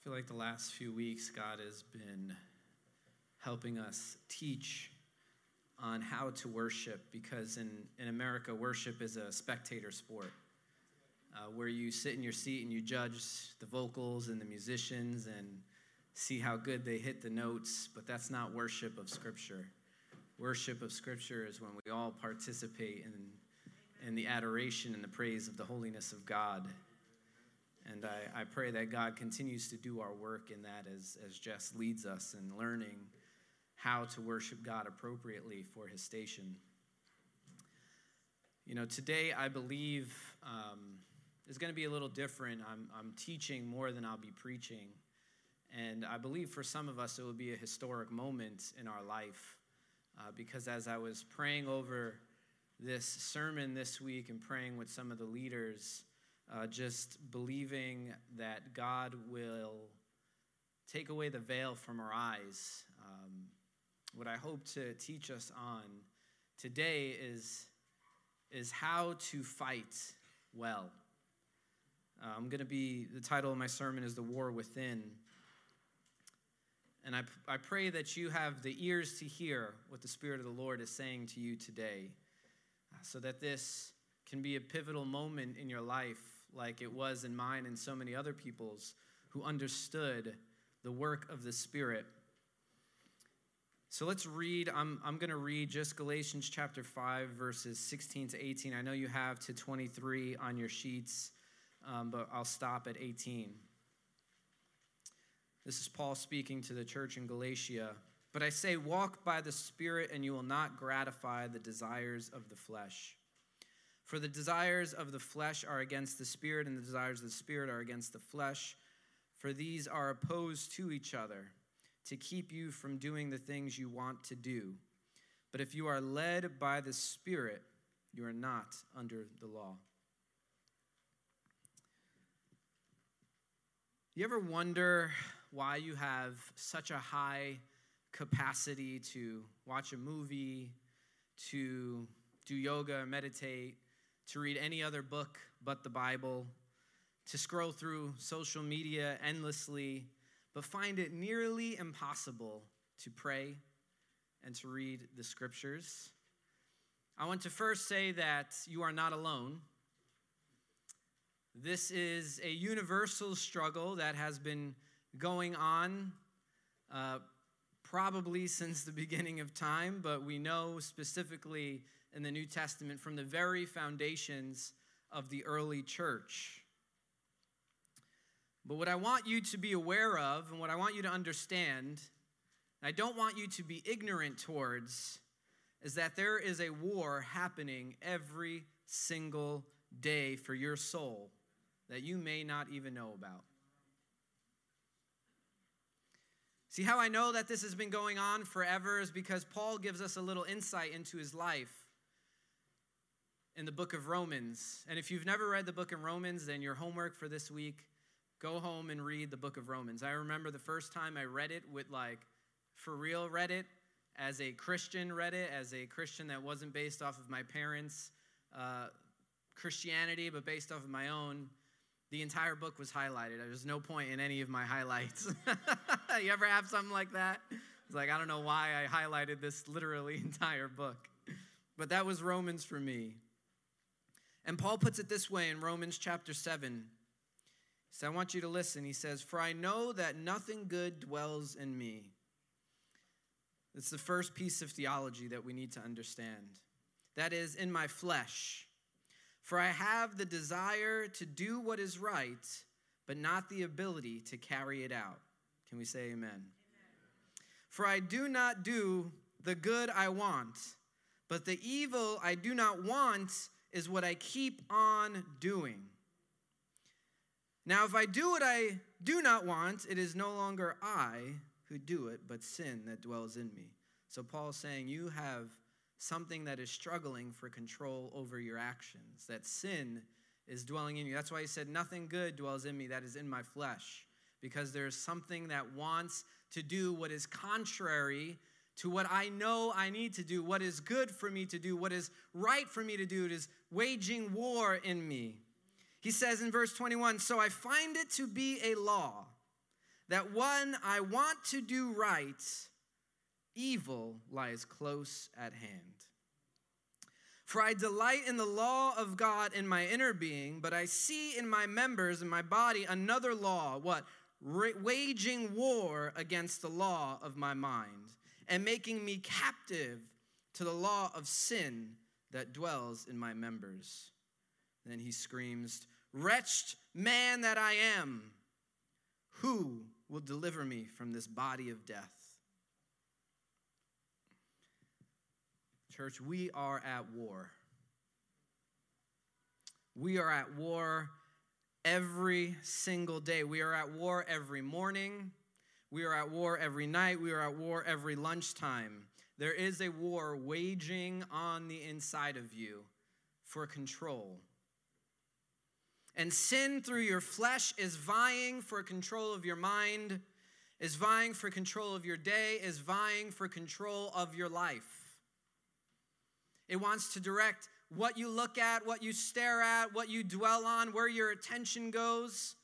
I feel like the last few weeks, God has been helping us teach on how to worship because in, in America, worship is a spectator sport uh, where you sit in your seat and you judge the vocals and the musicians and see how good they hit the notes, but that's not worship of Scripture. Worship of Scripture is when we all participate in, in the adoration and the praise of the holiness of God. And I, I pray that God continues to do our work in that as, as Jess leads us in learning how to worship God appropriately for his station. You know, today I believe um, is going to be a little different. I'm, I'm teaching more than I'll be preaching. And I believe for some of us it will be a historic moment in our life. Uh, because as I was praying over this sermon this week and praying with some of the leaders, uh, just believing that God will take away the veil from our eyes. Um, what I hope to teach us on today is, is how to fight well. Uh, I'm going to be, the title of my sermon is The War Within. And I, I pray that you have the ears to hear what the Spirit of the Lord is saying to you today, uh, so that this can be a pivotal moment in your life like it was in mine and so many other people's who understood the work of the Spirit. So let's read. I'm, I'm going to read just Galatians chapter 5, verses 16 to 18. I know you have to 23 on your sheets, um, but I'll stop at 18. This is Paul speaking to the church in Galatia. But I say, walk by the Spirit, and you will not gratify the desires of the flesh. For the desires of the flesh are against the spirit, and the desires of the spirit are against the flesh. For these are opposed to each other to keep you from doing the things you want to do. But if you are led by the Spirit, you are not under the law. You ever wonder why you have such a high capacity to watch a movie, to do yoga, meditate, to read any other book but the Bible, to scroll through social media endlessly, but find it nearly impossible to pray and to read the scriptures. I want to first say that you are not alone. This is a universal struggle that has been going on uh, probably since the beginning of time, but we know specifically in the New Testament from the very foundations of the early church. But what I want you to be aware of and what I want you to understand, I don't want you to be ignorant towards, is that there is a war happening every single day for your soul that you may not even know about. See, how I know that this has been going on forever is because Paul gives us a little insight into his life in the book of Romans. And if you've never read the book of Romans, then your homework for this week, go home and read the book of Romans. I remember the first time I read it with like, for real, read it as a Christian, read it as a Christian that wasn't based off of my parents' uh, Christianity, but based off of my own. The entire book was highlighted. There was no point in any of my highlights. you ever have something like that? It's like, I don't know why I highlighted this literally entire book. But that was Romans for me. And Paul puts it this way in Romans chapter 7. So I want you to listen. He says, For I know that nothing good dwells in me. It's the first piece of theology that we need to understand. That is, in my flesh. For I have the desire to do what is right, but not the ability to carry it out. Can we say amen? amen? For I do not do the good I want, but the evil I do not want is what I keep on doing. Now, if I do what I do not want, it is no longer I who do it, but sin that dwells in me. So Paul's saying you have something that is struggling for control over your actions, that sin is dwelling in you. That's why he said, Nothing good dwells in me that is in my flesh, because there's something that wants to do what is contrary to what I know I need to do, what is good for me to do, what is right for me to do. It is waging war in me. He says in verse 21 So I find it to be a law that when I want to do right, evil lies close at hand. For I delight in the law of God in my inner being, but I see in my members and my body another law, what? waging war against the law of my mind and making me captive to the law of sin that dwells in my members. Then he screams, Wretched man that I am, who will deliver me from this body of death? Church, we are at war. We are at war every single day. We are at war every morning. We are at war every night. We are at war every lunchtime. There is a war waging on the inside of you for control. And sin through your flesh is vying for control of your mind, is vying for control of your day, is vying for control of your life. It wants to direct what you look at, what you stare at, what you dwell on, where your attention goes.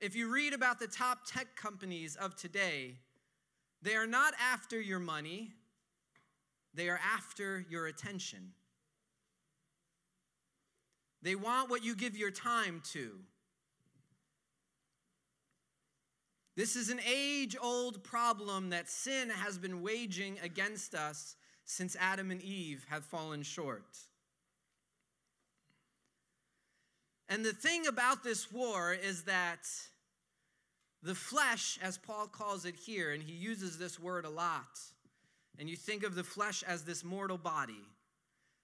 If you read about the top tech companies of today, they are not after your money, they are after your attention. They want what you give your time to. This is an age old problem that sin has been waging against us since Adam and Eve have fallen short. And the thing about this war is that the flesh, as Paul calls it here, and he uses this word a lot, and you think of the flesh as this mortal body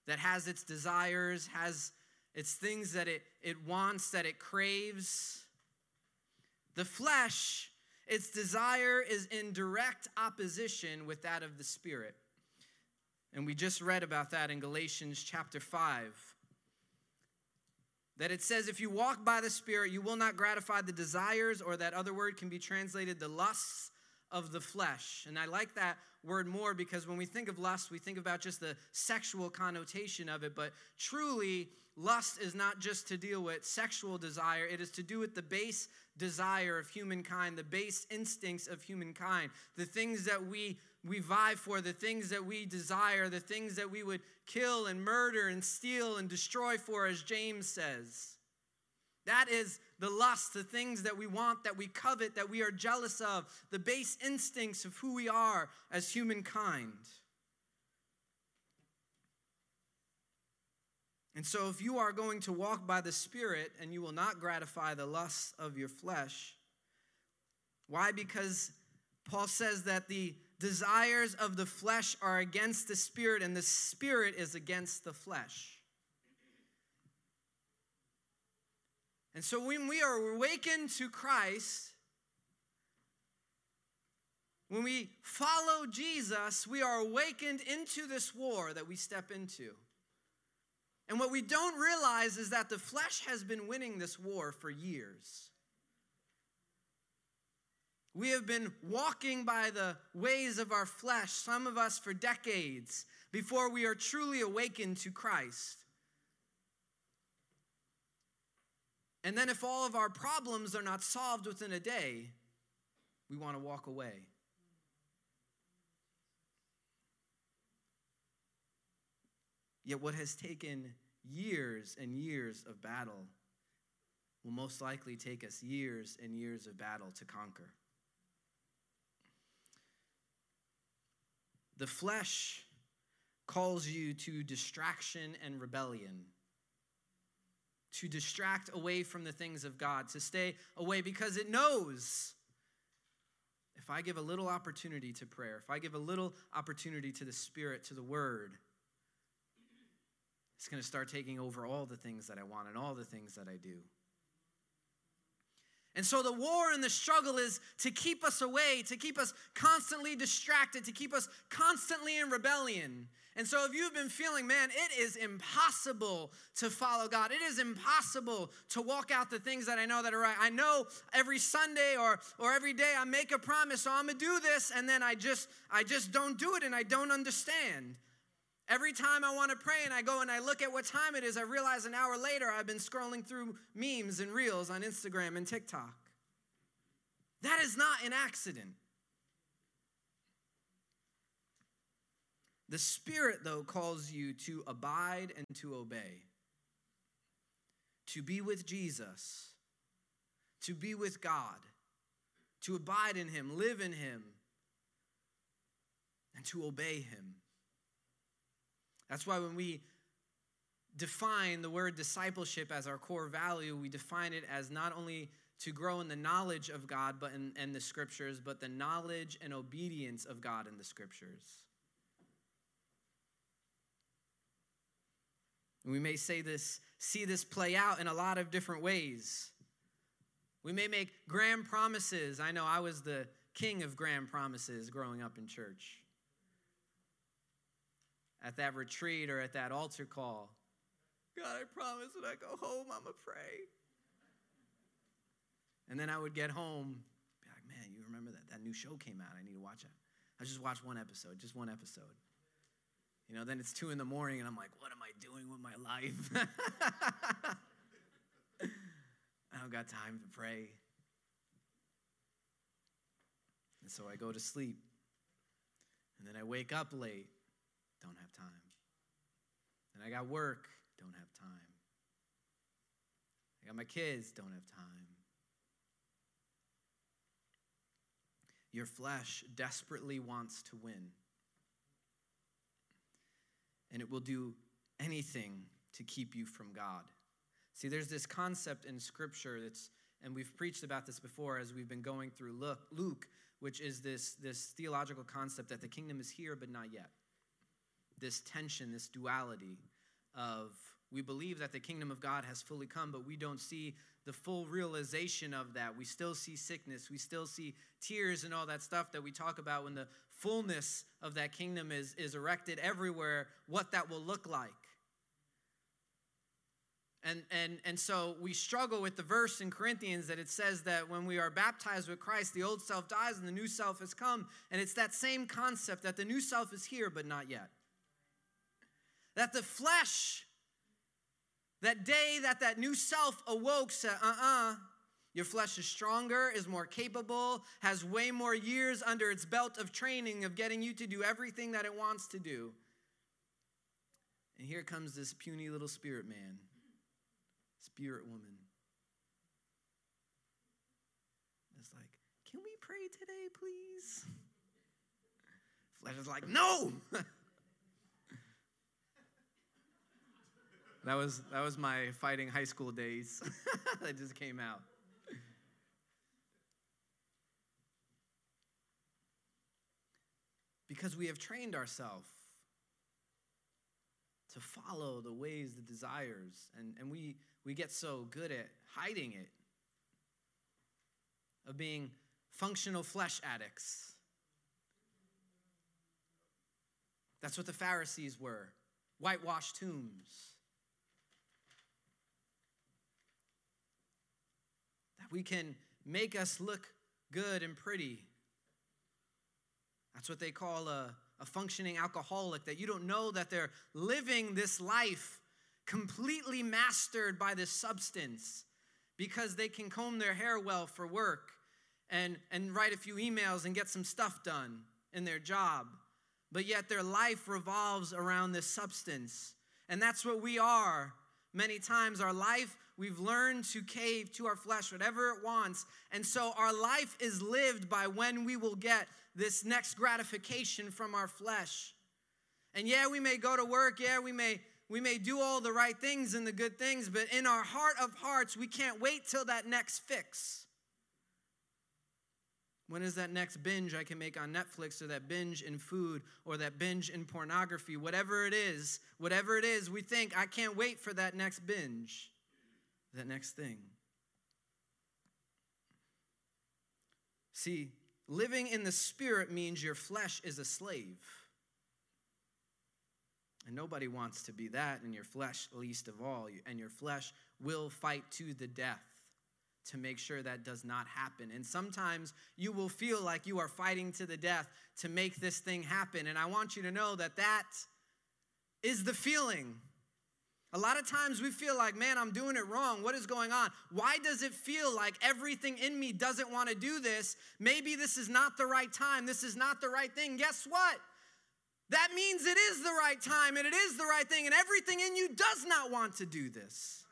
that has its desires, has its things that it, it wants, that it craves. The flesh, its desire is in direct opposition with that of the spirit. And we just read about that in Galatians chapter 5. That it says, if you walk by the Spirit, you will not gratify the desires, or that other word can be translated the lusts of the flesh. And I like that word more because when we think of lust, we think about just the sexual connotation of it. But truly, lust is not just to deal with sexual desire, it is to do with the base desire of humankind, the base instincts of humankind, the things that we we vie for, the things that we desire, the things that we would kill and murder and steal and destroy for, as James says. That is the lust, the things that we want, that we covet, that we are jealous of, the base instincts of who we are as humankind. And so, if you are going to walk by the Spirit and you will not gratify the lusts of your flesh, why? Because Paul says that the desires of the flesh are against the spirit, and the spirit is against the flesh. And so when we are awakened to Christ, when we follow Jesus, we are awakened into this war that we step into. And what we don't realize is that the flesh has been winning this war for years. We have been walking by the ways of our flesh, some of us for decades, before we are truly awakened to Christ. And then, if all of our problems are not solved within a day, we want to walk away. Yet, what has taken years and years of battle will most likely take us years and years of battle to conquer. The flesh calls you to distraction and rebellion, to distract away from the things of God, to stay away because it knows if I give a little opportunity to prayer, if I give a little opportunity to the Spirit, to the Word, it's going to start taking over all the things that I want and all the things that I do. And so the war and the struggle is to keep us away, to keep us constantly distracted, to keep us constantly in rebellion. And so if you've been feeling, man, it is impossible to follow God. It is impossible to walk out the things that I know that are right. I know every Sunday or or every day I make a promise, oh, so I'm going to do this and then I just I just don't do it and I don't understand. Every time I want to pray and I go and I look at what time it is, I realize an hour later I've been scrolling through memes and reels on Instagram and TikTok. That is not an accident. The Spirit, though, calls you to abide and to obey, to be with Jesus, to be with God, to abide in Him, live in Him, and to obey Him. That's why when we define the word discipleship as our core value, we define it as not only to grow in the knowledge of God but in, in the scriptures, but the knowledge and obedience of God in the scriptures. We may say this, see this play out in a lot of different ways. We may make grand promises. I know I was the king of grand promises growing up in church. At that retreat or at that altar call, God, I promise when I go home, I'm going to pray. And then I would get home, be like, man, you remember that? That new show came out. I need to watch it. I just watched one episode, just one episode. You know, then it's two in the morning and I'm like, what am I doing with my life? I don't got time to pray. And so I go to sleep. And then I wake up late, don't have time. And I got work, don't have time. I got my kids, don't have time. Your flesh desperately wants to win and it will do anything to keep you from God. See, there's this concept in Scripture that's, and we've preached about this before as we've been going through Luke, which is this, this theological concept that the kingdom is here but not yet. This tension, this duality of we believe that the kingdom of God has fully come, but we don't see the full realization of that. We still see sickness, we still see tears and all that stuff that we talk about when the fullness of that kingdom is, is erected everywhere, what that will look like. And, and, and so we struggle with the verse in Corinthians that it says that when we are baptized with Christ, the old self dies and the new self has come. And it's that same concept that the new self is here, but not yet. That the flesh, that day that that new self awoke, said, uh uh-uh, uh your flesh is stronger, is more capable, has way more years under its belt of training of getting you to do everything that it wants to do. And here comes this puny little spirit man, spirit woman. It's like, can we pray today, please? Flesh is like, no! that was, that was my fighting high school days that just came out. because we have trained ourselves to follow the ways, the desires, and, and we, we get so good at hiding it, of being functional flesh addicts. That's what the Pharisees were whitewashed tombs. That we can make us look good and pretty that's what they call a, a functioning alcoholic, that you don't know that they're living this life completely mastered by this substance because they can comb their hair well for work and, and write a few emails and get some stuff done in their job. But yet their life revolves around this substance. And that's what we are. Many times, our life, we've learned to cave to our flesh, whatever it wants. And so, our life is lived by when we will get this next gratification from our flesh. And yeah, we may go to work, yeah, we may we may do all the right things and the good things, but in our heart of hearts, we can't wait till that next fix. When is that next binge I can make on Netflix or that binge in food or that binge in pornography? Whatever it is, whatever it is, we think, I can't wait for that next binge, that next thing. See, Living in the Spirit means your flesh is a slave. And nobody wants to be that, and your flesh least of all. And your flesh will fight to the death to make sure that does not happen. And sometimes you will feel like you are fighting to the death to make this thing happen. And I want you to know that that is the feeling. A lot of times we feel like, man, I'm doing it wrong. What is going on? Why does it feel like everything in me doesn't want to do this? Maybe this is not the right time. This is not the right thing. Guess what? That means it is the right time and it is the right thing, and everything in you does not want to do this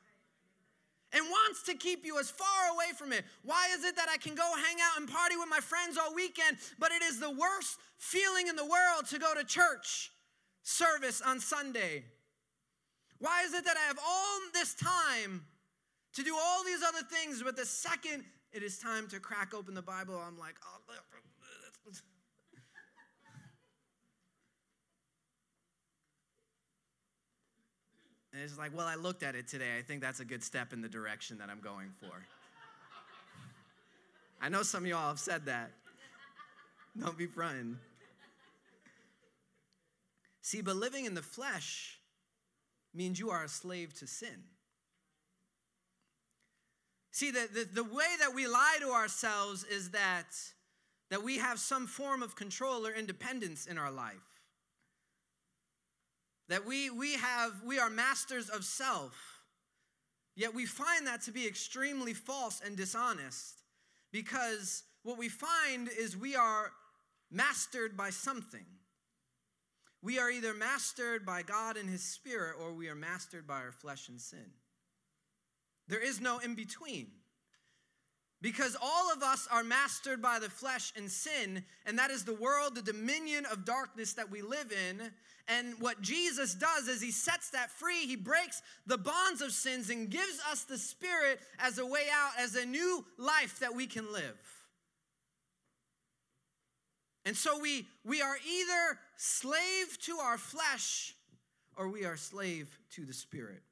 and wants to keep you as far away from it. Why is it that I can go hang out and party with my friends all weekend, but it is the worst feeling in the world to go to church service on Sunday? Why is it that I have all this time to do all these other things, but the second it is time to crack open the Bible, I'm like, oh, And it's like, well, I looked at it today. I think that's a good step in the direction that I'm going for. I know some of y'all have said that. Don't be fronting. See, but living in the flesh means you are a slave to sin. See, the, the, the way that we lie to ourselves is that, that we have some form of control or independence in our life. That we, we have, we are masters of self. Yet we find that to be extremely false and dishonest because what we find is we are mastered by something. We are either mastered by God and His Spirit or we are mastered by our flesh and sin. There is no in between. Because all of us are mastered by the flesh and sin, and that is the world, the dominion of darkness that we live in. And what Jesus does is he sets that free. He breaks the bonds of sins and gives us the Spirit as a way out, as a new life that we can live. And so we, we are either slave to our flesh or we are slave to the Spirit.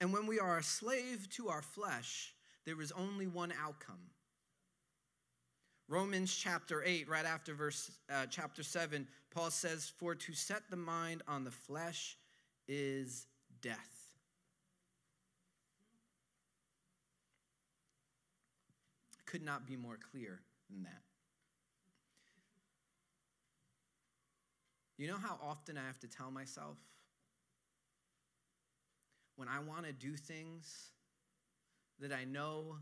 And when we are a slave to our flesh, there is only one outcome. Romans chapter 8, right after verse uh, chapter 7, Paul says, For to set the mind on the flesh is death. Could not be more clear than that. You know how often I have to tell myself when I want to do things that I know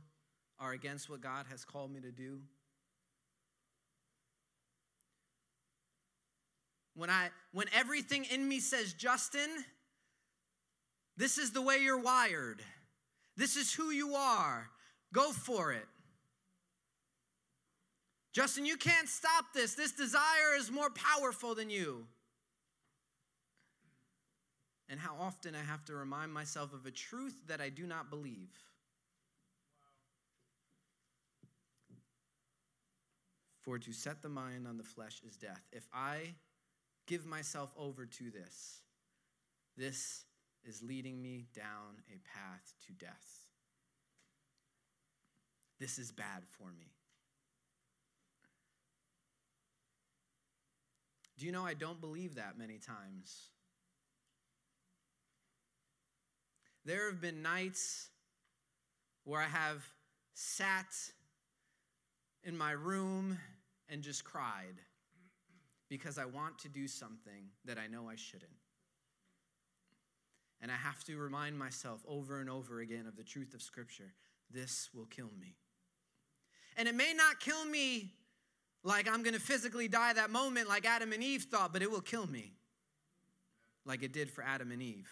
are against what God has called me to do? When I when everything in me says, "Justin, this is the way you're wired. This is who you are. Go for it." Justin, you can't stop this. This desire is more powerful than you. And how often I have to remind myself of a truth that I do not believe. For to set the mind on the flesh is death. If I give myself over to this, this is leading me down a path to death. This is bad for me. Do you know I don't believe that many times? There have been nights where I have sat in my room and just cried because I want to do something that I know I shouldn't. And I have to remind myself over and over again of the truth of Scripture this will kill me. And it may not kill me like I'm to physically die that moment, like Adam and Eve thought, but it will kill me, like it did for Adam and Eve.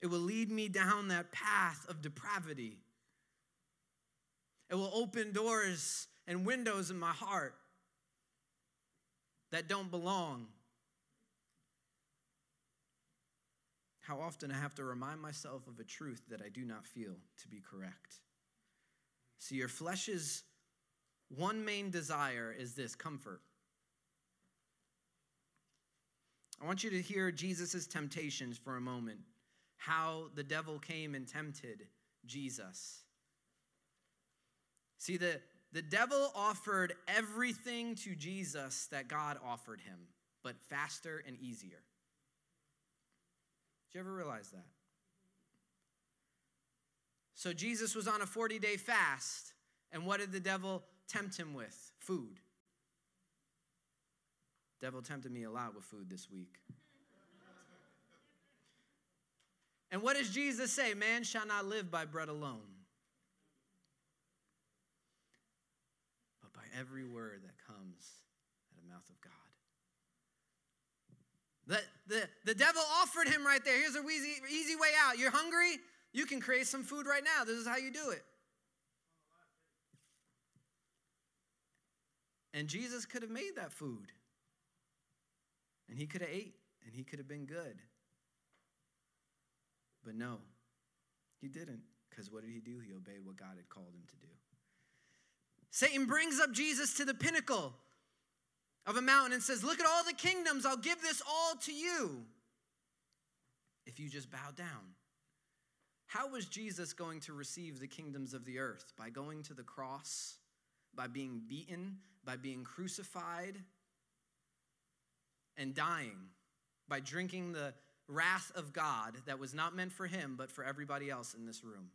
It will lead me down that path of depravity. It will open doors and windows in my heart that don't belong. how often I have to remind myself of a truth that I do not feel to be correct. See, your flesh's one main desire is this comfort. I want you to hear Jesus' temptations for a moment, how the devil came and tempted Jesus. See, the, the devil offered everything to Jesus that God offered him, but faster and easier. Did you ever realize that? So Jesus was on a 40 day fast, And what did the devil tempt him with? Food. Devil tempted me a lot with food this week. And what does Jesus say? Man shall not live by bread alone, but by every word that comes out of the mouth of God. The, the, the devil offered him right there. Here's a easy, easy way out. You're hungry? You can create some food right now. This is how you do it. And Jesus could have made that food. And he could have ate and he could have been good. But no, he didn't. Because what did he do? He obeyed what God had called him to do. Satan brings up Jesus to the pinnacle of a mountain and says, Look at all the kingdoms. I'll give this all to you if you just bow down. How was Jesus going to receive the kingdoms of the earth? By going to the cross, by being beaten, by being crucified, and dying, by drinking the wrath of God that was not meant for him, but for everybody else in this room.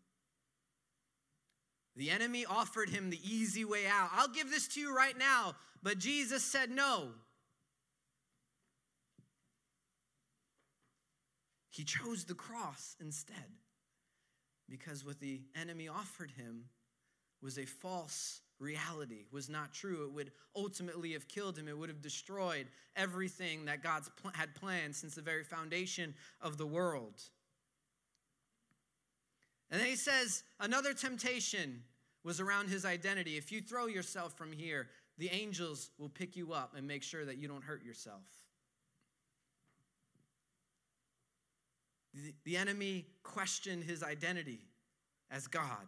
The enemy offered him the easy way out. I'll give this to you right now. But Jesus said no. He chose the cross instead because what the enemy offered him was a false reality, was not true. It would ultimately have killed him, it would have destroyed everything that God pl- had planned since the very foundation of the world. And then he says another temptation was around his identity. If you throw yourself from here, the angels will pick you up and make sure that you don't hurt yourself. The, the enemy questioned his identity as God.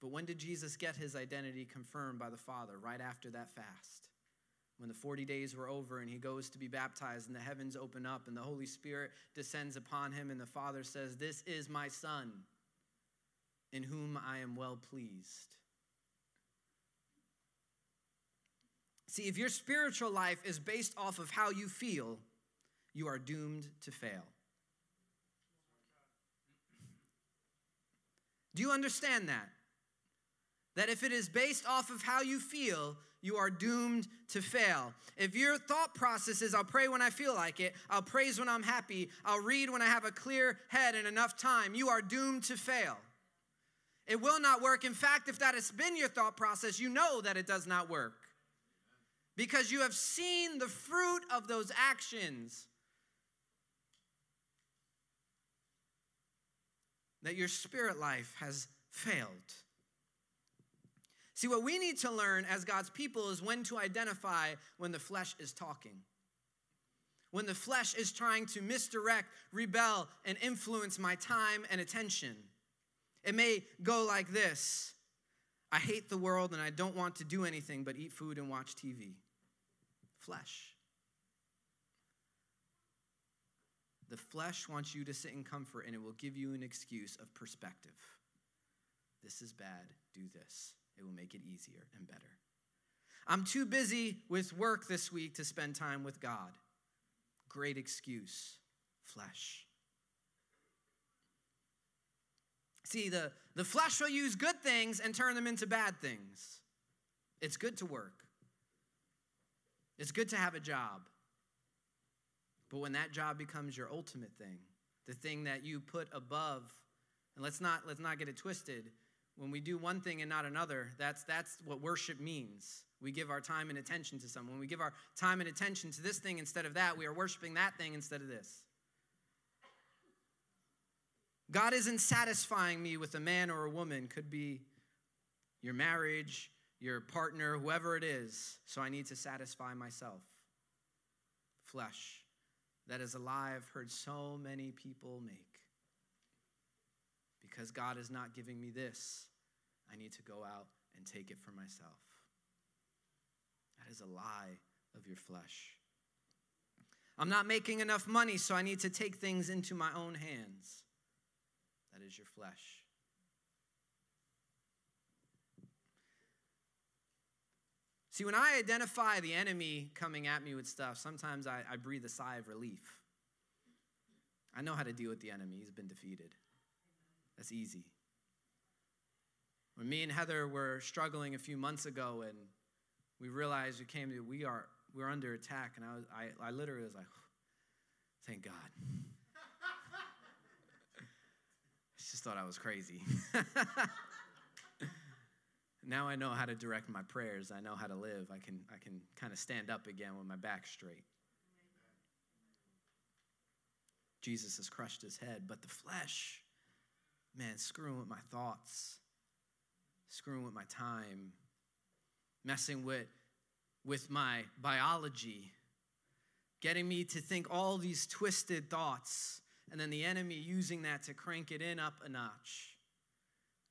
But when did Jesus get his identity confirmed by the Father? Right after that fast. When the 40 days were over and he goes to be baptized and the heavens open up and the Holy Spirit descends upon him and the Father says, This is my Son in whom I am well pleased. See, if your spiritual life is based off of how you feel, you are doomed to fail. Do you understand that? That if it is based off of how you feel, you are doomed to fail. If your thought process is, I'll pray when I feel like it, I'll praise when I'm happy, I'll read when I have a clear head and enough time, you are doomed to fail. It will not work. In fact, if that has been your thought process, you know that it does not work. Because you have seen the fruit of those actions. That your spirit life has failed. See, what we need to learn as God's people is when to identify when the flesh is talking. When the flesh is trying to misdirect, rebel, and influence my time and attention. It may go like this I hate the world and I don't want to do anything but eat food and watch TV. Flesh. The flesh wants you to sit in comfort and it will give you an excuse of perspective. This is bad, do this. It will make it easier and better. I'm too busy with work this week to spend time with God. Great excuse, flesh. See, the, the flesh will use good things and turn them into bad things. It's good to work, it's good to have a job. But when that job becomes your ultimate thing, the thing that you put above, and let's not, let's not get it twisted, when we do one thing and not another, that's, that's what worship means. We give our time and attention to someone. When we give our time and attention to this thing instead of that, we are worshiping that thing instead of this. God isn't satisfying me with a man or a woman, could be your marriage, your partner, whoever it is. So I need to satisfy myself. Flesh. That is a lie I've heard so many people make. Because God is not giving me this, I need to go out and take it for myself. That is a lie of your flesh. I'm not making enough money, so I need to take things into my own hands. That is your flesh. See, when I identify the enemy coming at me with stuff, sometimes I, I breathe a sigh of relief. I know how to deal with the enemy, he's been defeated. That's easy. When me and Heather were struggling a few months ago and we realized we came to, we are, we're under attack. And I, was, I, I literally was like, thank God. I just thought I was crazy. now I know how to direct my prayers. I know how to live. I can, I can kind of stand up again with my back straight. Jesus has crushed his head, but the flesh, man, screwing with my thoughts, screwing with my time, messing with, with my biology, getting me to think all these twisted thoughts, and then the enemy using that to crank it in up a notch.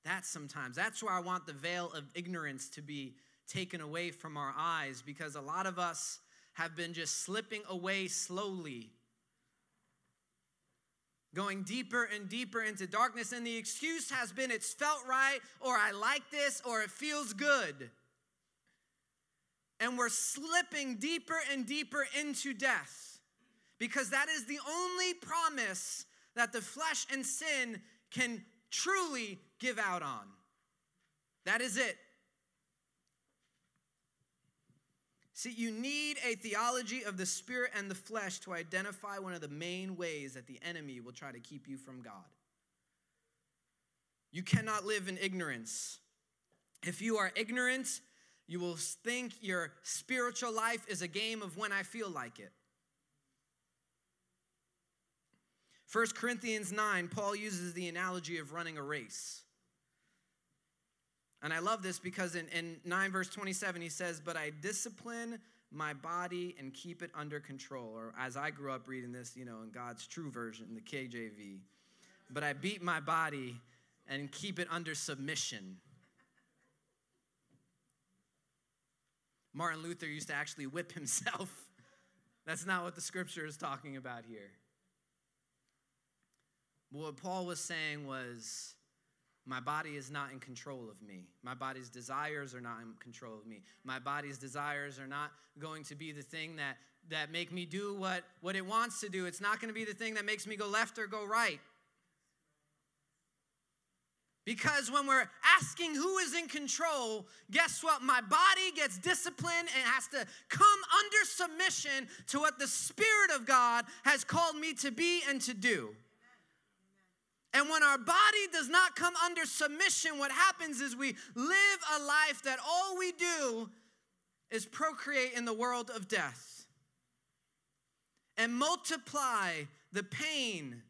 That's sometimes, that's where I want the veil of ignorance to be taken away from our eyes because a lot of us have been just slipping away slowly going deeper and deeper into darkness. And the excuse has been it's felt right, or I like this, or it feels good. And we're slipping deeper and deeper into death because that is the only promise that the flesh and sin can truly give out on. That is it. See, you need a theology of the spirit and the flesh to identify one of the main ways that the enemy will try to keep you from God. You cannot live in ignorance. If you are ignorant, you will think your spiritual life is a game of when I feel like it. 1 Corinthians 9, Paul uses the analogy of running a race. And I love this because in, in 9 verse 27, he says, But I discipline my body and keep it under control. Or as I grew up reading this, you know, in God's true version, the KJV. But I beat my body and keep it under submission. Martin Luther used to actually whip himself. That's not what the scripture is talking about here. What Paul was saying was my body is not in control of me. My body's desires are not in control of me. My body's desires are not going to be the thing that, that make me do what, what it wants to do. It's not going to be the thing that makes me go left or go right. Because when we're asking who is in control, guess what? My body gets disciplined and has to come under submission to what the Spirit of God has called me to be and to do. And when our body does not come under submission, what happens is we live a life that all we do is procreate in the world of death and multiply the pain,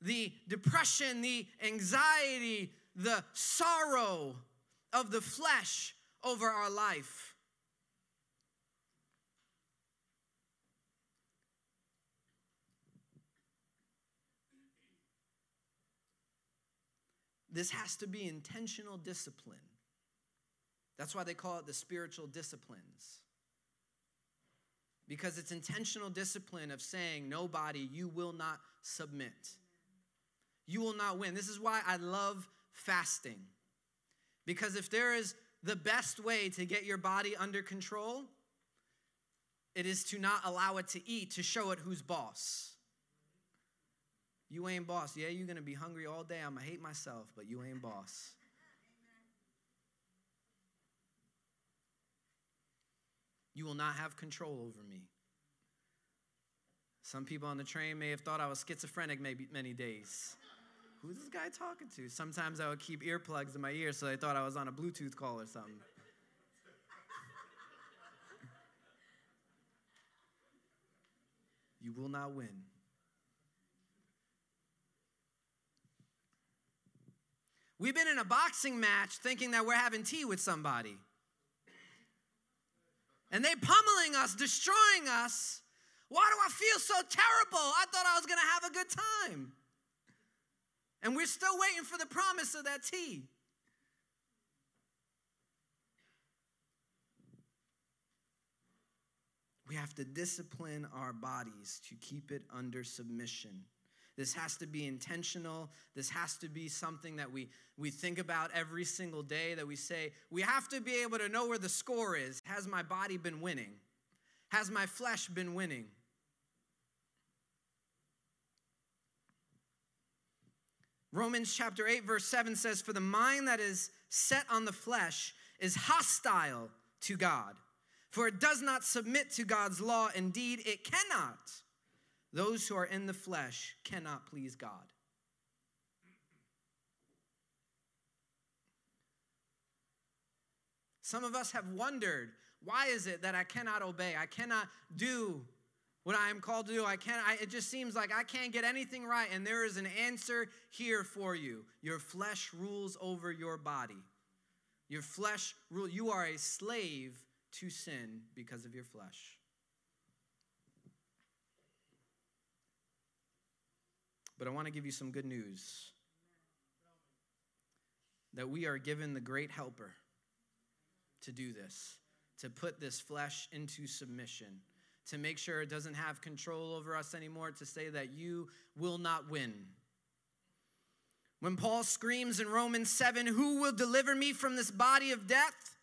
the depression, the anxiety, the sorrow of the flesh over our life. This has to be intentional discipline. That's why they call it the spiritual disciplines. Because it's intentional discipline of saying, nobody, you will not submit. You will not win. This is why I love fasting. Because if there is the best way to get your body under control, it is to not allow it to eat, to show it who's boss. You ain't boss. Yeah, you're going to be hungry all day. I'm going to hate myself, but you ain't boss. You will not have control over me. Some people on the train may have thought I was schizophrenic maybe many days. Who's this guy talking to? Sometimes I would keep earplugs in my ear so they thought I was on a Bluetooth call or something. you will not win. We've been in a boxing match thinking that we're having tea with somebody. And they pummeling us, destroying us. Why do I feel so terrible? I thought I was going to have a good time. And we're still waiting for the promise of that tea. We have to discipline our bodies to keep it under submission. This has to be intentional. This has to be something that we, we think about every single day, that we say, we have to be able to know where the score is. Has my body been winning? Has my flesh been winning? Romans chapter 8, verse 7 says, For the mind that is set on the flesh is hostile to God, for it does not submit to God's law. Indeed, it cannot. Those who are in the flesh cannot please God. Some of us have wondered why is it that I cannot obey? I cannot do what I am called to do. I can't, I, it just seems like I can't get anything right. And there is an answer here for you. Your flesh rules over your body. Your flesh rule. You are a slave to sin because of your flesh. But I want to give you some good news that we are given the great helper to do this, to put this flesh into submission, to make sure it doesn't have control over us anymore, to say that you will not win. When Paul screams in Romans 7, Who will deliver me from this body of death?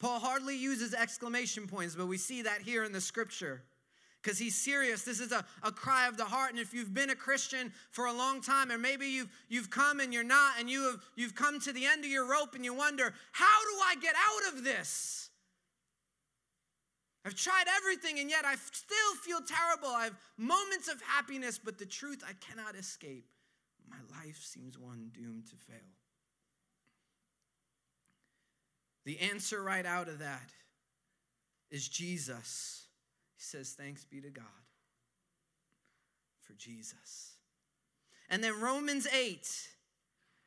Paul hardly uses exclamation points, but we see that here in the scripture because he's serious. This is a, a cry of the heart. And if you've been a Christian for a long time, or maybe you've, you've come and you're not, and you have, you've come to the end of your rope and you wonder, how do I get out of this? I've tried everything and yet I still feel terrible. I have moments of happiness, but the truth I cannot escape. My life seems one doomed to fail. The answer right out of that is Jesus. He says, Thanks be to God for Jesus. And then Romans 8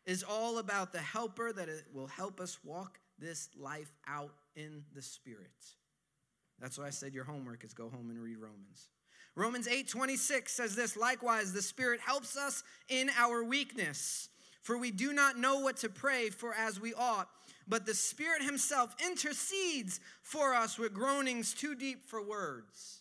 is all about the helper that will help us walk this life out in the Spirit. That's why I said your homework is go home and read Romans. Romans 8 26 says this likewise, the Spirit helps us in our weakness, for we do not know what to pray for as we ought, but the Spirit Himself intercedes for us with groanings too deep for words.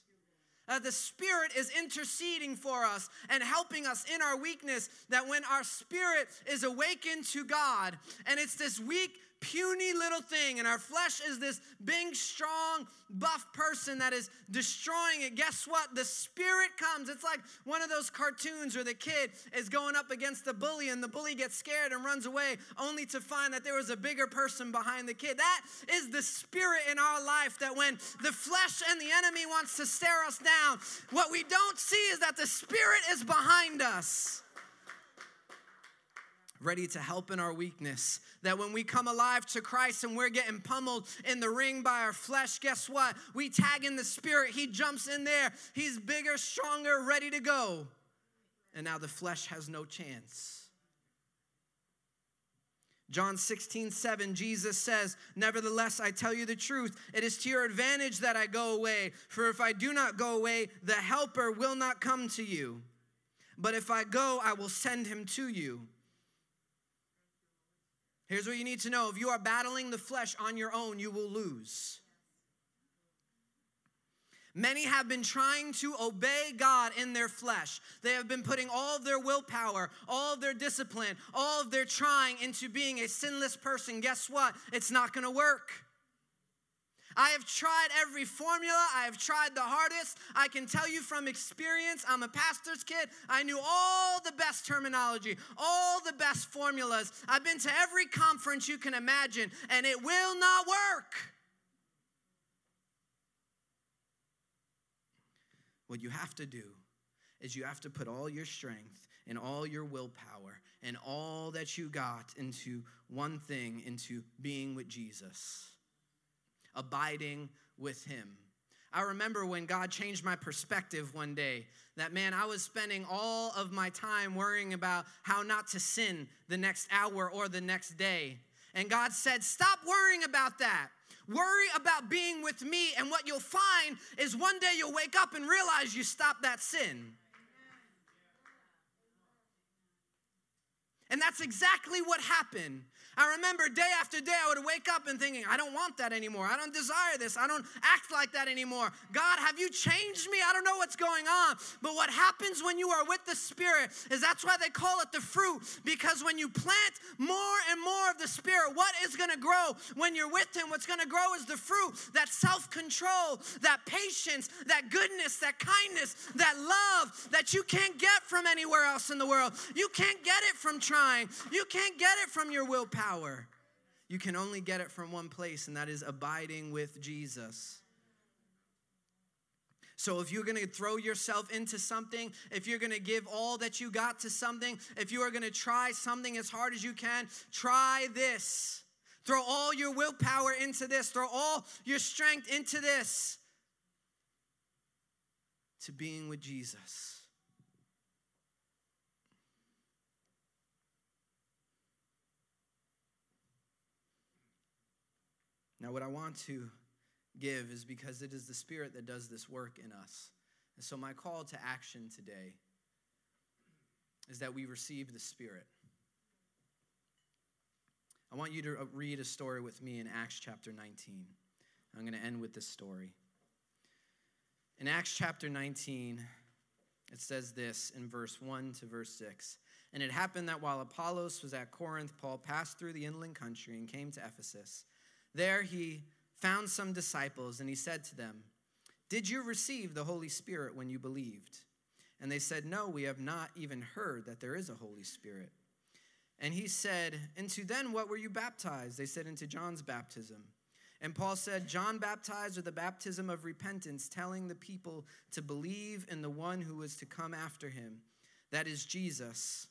Uh, the Spirit is interceding for us and helping us in our weakness. That when our spirit is awakened to God, and it's this weak, puny little thing, and our flesh is this big, strong, buff person that is destroying it. Guess what? The Spirit comes. It's like one of those cartoons where the kid is going up against the bully, and the bully gets scared and runs away, only to find that there was a bigger person behind the kid. That is the Spirit in our life that when the flesh and the enemy wants to stare us down, what we don't see is that the Spirit is behind us ready to help in our weakness. That when we come alive to Christ and we're getting pummeled in the ring by our flesh, guess what? We tag in the Spirit. He jumps in there. He's bigger, stronger, ready to go. And now the flesh has no chance. John 16, 7, Jesus says, Nevertheless, I tell you the truth. It is to your advantage that I go away. For if I do not go away, the Helper will not come to you. But if I go, I will send him to you. Here's what you need to know if you are battling the flesh on your own, you will lose. Many have been trying to obey God in their flesh. They have been putting all of their willpower, all of their discipline, all of their trying into being a sinless person. Guess what? It's not going to work. I have tried every formula. I have tried the hardest. I can tell you from experience, I'm a pastor's kid. I knew all the best terminology, all the best formulas. I've been to every conference you can imagine, and it will not work. What you have to do is you have to put all your strength and all your willpower and all that you got into one thing, into being with Jesus abiding with Him. I remember when God changed my perspective one day that, man, I was spending all of my time worrying about how not to sin the next hour or the next day. And God said, Stop worrying about that. Worry about being with me, and what you'll find is one day you'll wake up and realize you stopped that sin. And that's exactly what happened. I remember day after day, I would wake up and thinking, I don't want that anymore. I don't desire this. I don't act like that anymore. God, have you changed me? I don't know what's going on. But what happens when you are with the Spirit is that's why they call it the fruit, because when you plant more and more of the Spirit, what is going to grow when you're with Him? What's going to grow is the fruit that self control, that patience, that goodness, that kindness, that love that you can't get from anywhere else in the world. You can't get it from trying, you can't get it from your willpower power, you can only get it from one place, and that is abiding with Jesus. So, if you're gonna throw yourself into something, if you're gonna give all that you got to something, if you are gonna try something as hard as you can, try this. Throw all your willpower into this, throw all your strength into this to being with Jesus. Now, what I want to give is because it is the Spirit that does this work in us. And so, my call to action today is that we receive the Spirit. I want you to uh, read a story with me in Acts chapter 19. I'm going to end with this story. In Acts chapter 19, it says this in verse 1 to verse 6. And it happened that while Apollos was at Corinth, Paul passed through the inland country and came to Ephesus. There he found some disciples, and he said to them, Did you receive the Holy Spirit when you believed? And they said, No, we have not even heard that there is a Holy Spirit. And he said, Into then what were you baptized? They said, Into John's baptism. And Paul said, John baptized with the baptism of repentance, telling the people to believe in the one who was to come after him, that is Jesus.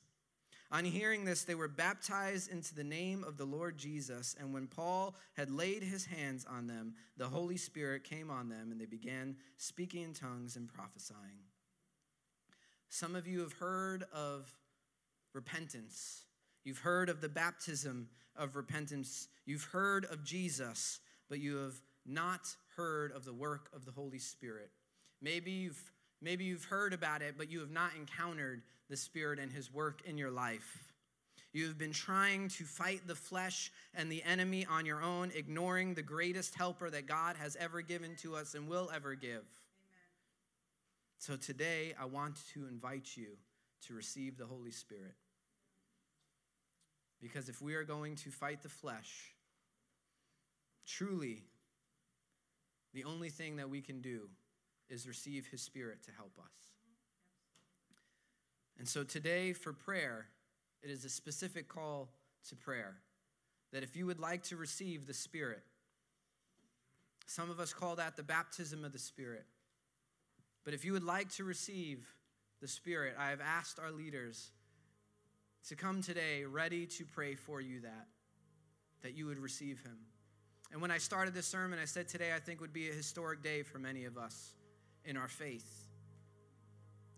On hearing this, they were baptized into the name of the Lord Jesus. And when Paul had laid his hands on them, the Holy Spirit came on them, and they began speaking in tongues and prophesying. Some of you have heard of repentance. You've heard of the baptism of repentance. You've heard of Jesus, but you have not heard of the work of the Holy Spirit. Maybe you've maybe you've heard about it, but you have not encountered the Spirit and His work in your life. You have been trying to fight the flesh and the enemy on your own, ignoring the greatest helper that God has ever given to us and will ever give. Amen. So today, I want to invite you to receive the Holy Spirit. Because if we are going to fight the flesh, truly, the only thing that we can do is receive His Spirit to help us. And so today, for prayer, it is a specific call to prayer. That if you would like to receive the Spirit, some of us call that the baptism of the Spirit. But if you would like to receive the Spirit, I have asked our leaders to come today ready to pray for you that, that you would receive Him. And when I started this sermon, I said today I think would be a historic day for many of us in our faith.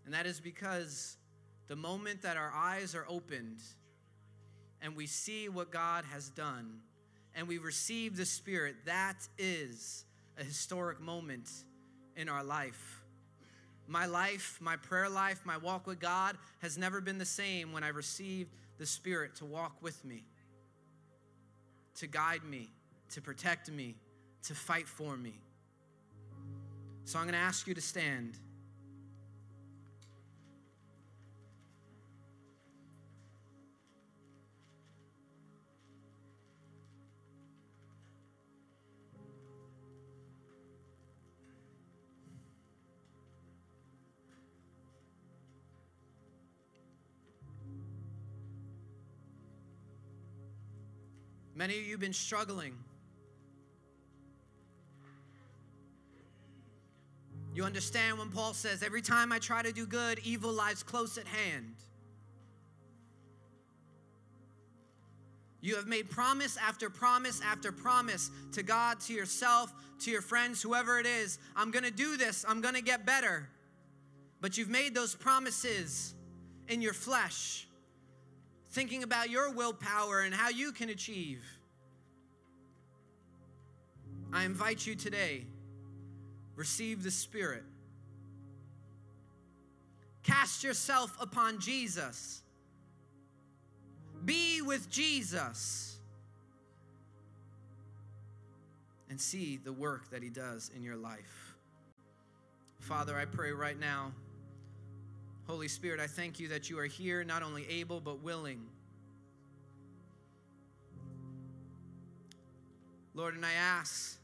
And that is because the moment that our eyes are opened and we see what God has done and we receive the Spirit, that is a historic moment in our life. My life, my prayer life, my walk with God has never been the same when I received the Spirit to walk with me, to guide me, to protect me, to fight for me. So I'm going to ask you to stand. Many of you have been struggling. You understand when Paul says, Every time I try to do good, evil lies close at hand. You have made promise after promise after promise to God, to yourself, to your friends, whoever it is. I'm going to do this. I'm going to get better. But you've made those promises in your flesh thinking about your willpower and how you can achieve. I invite you today, receive the Spirit. Cast yourself upon Jesus. Be with Jesus. And see the work that He does in your life. Father, I pray right now Holy Spirit, I thank you that you are here, not only able, but willing. Lord, and I ask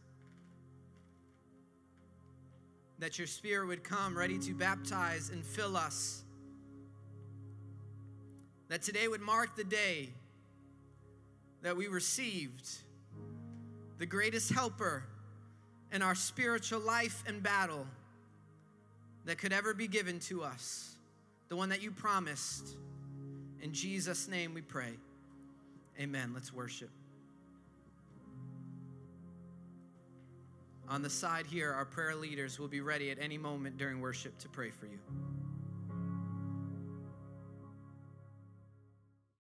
that your Spirit would come ready to baptize and fill us. That today would mark the day that we received the greatest helper in our spiritual life and battle that could ever be given to us, the one that you promised. In Jesus' name we pray. Amen. Let's worship. On the side here, our prayer leaders will be ready at any moment during worship to pray for you.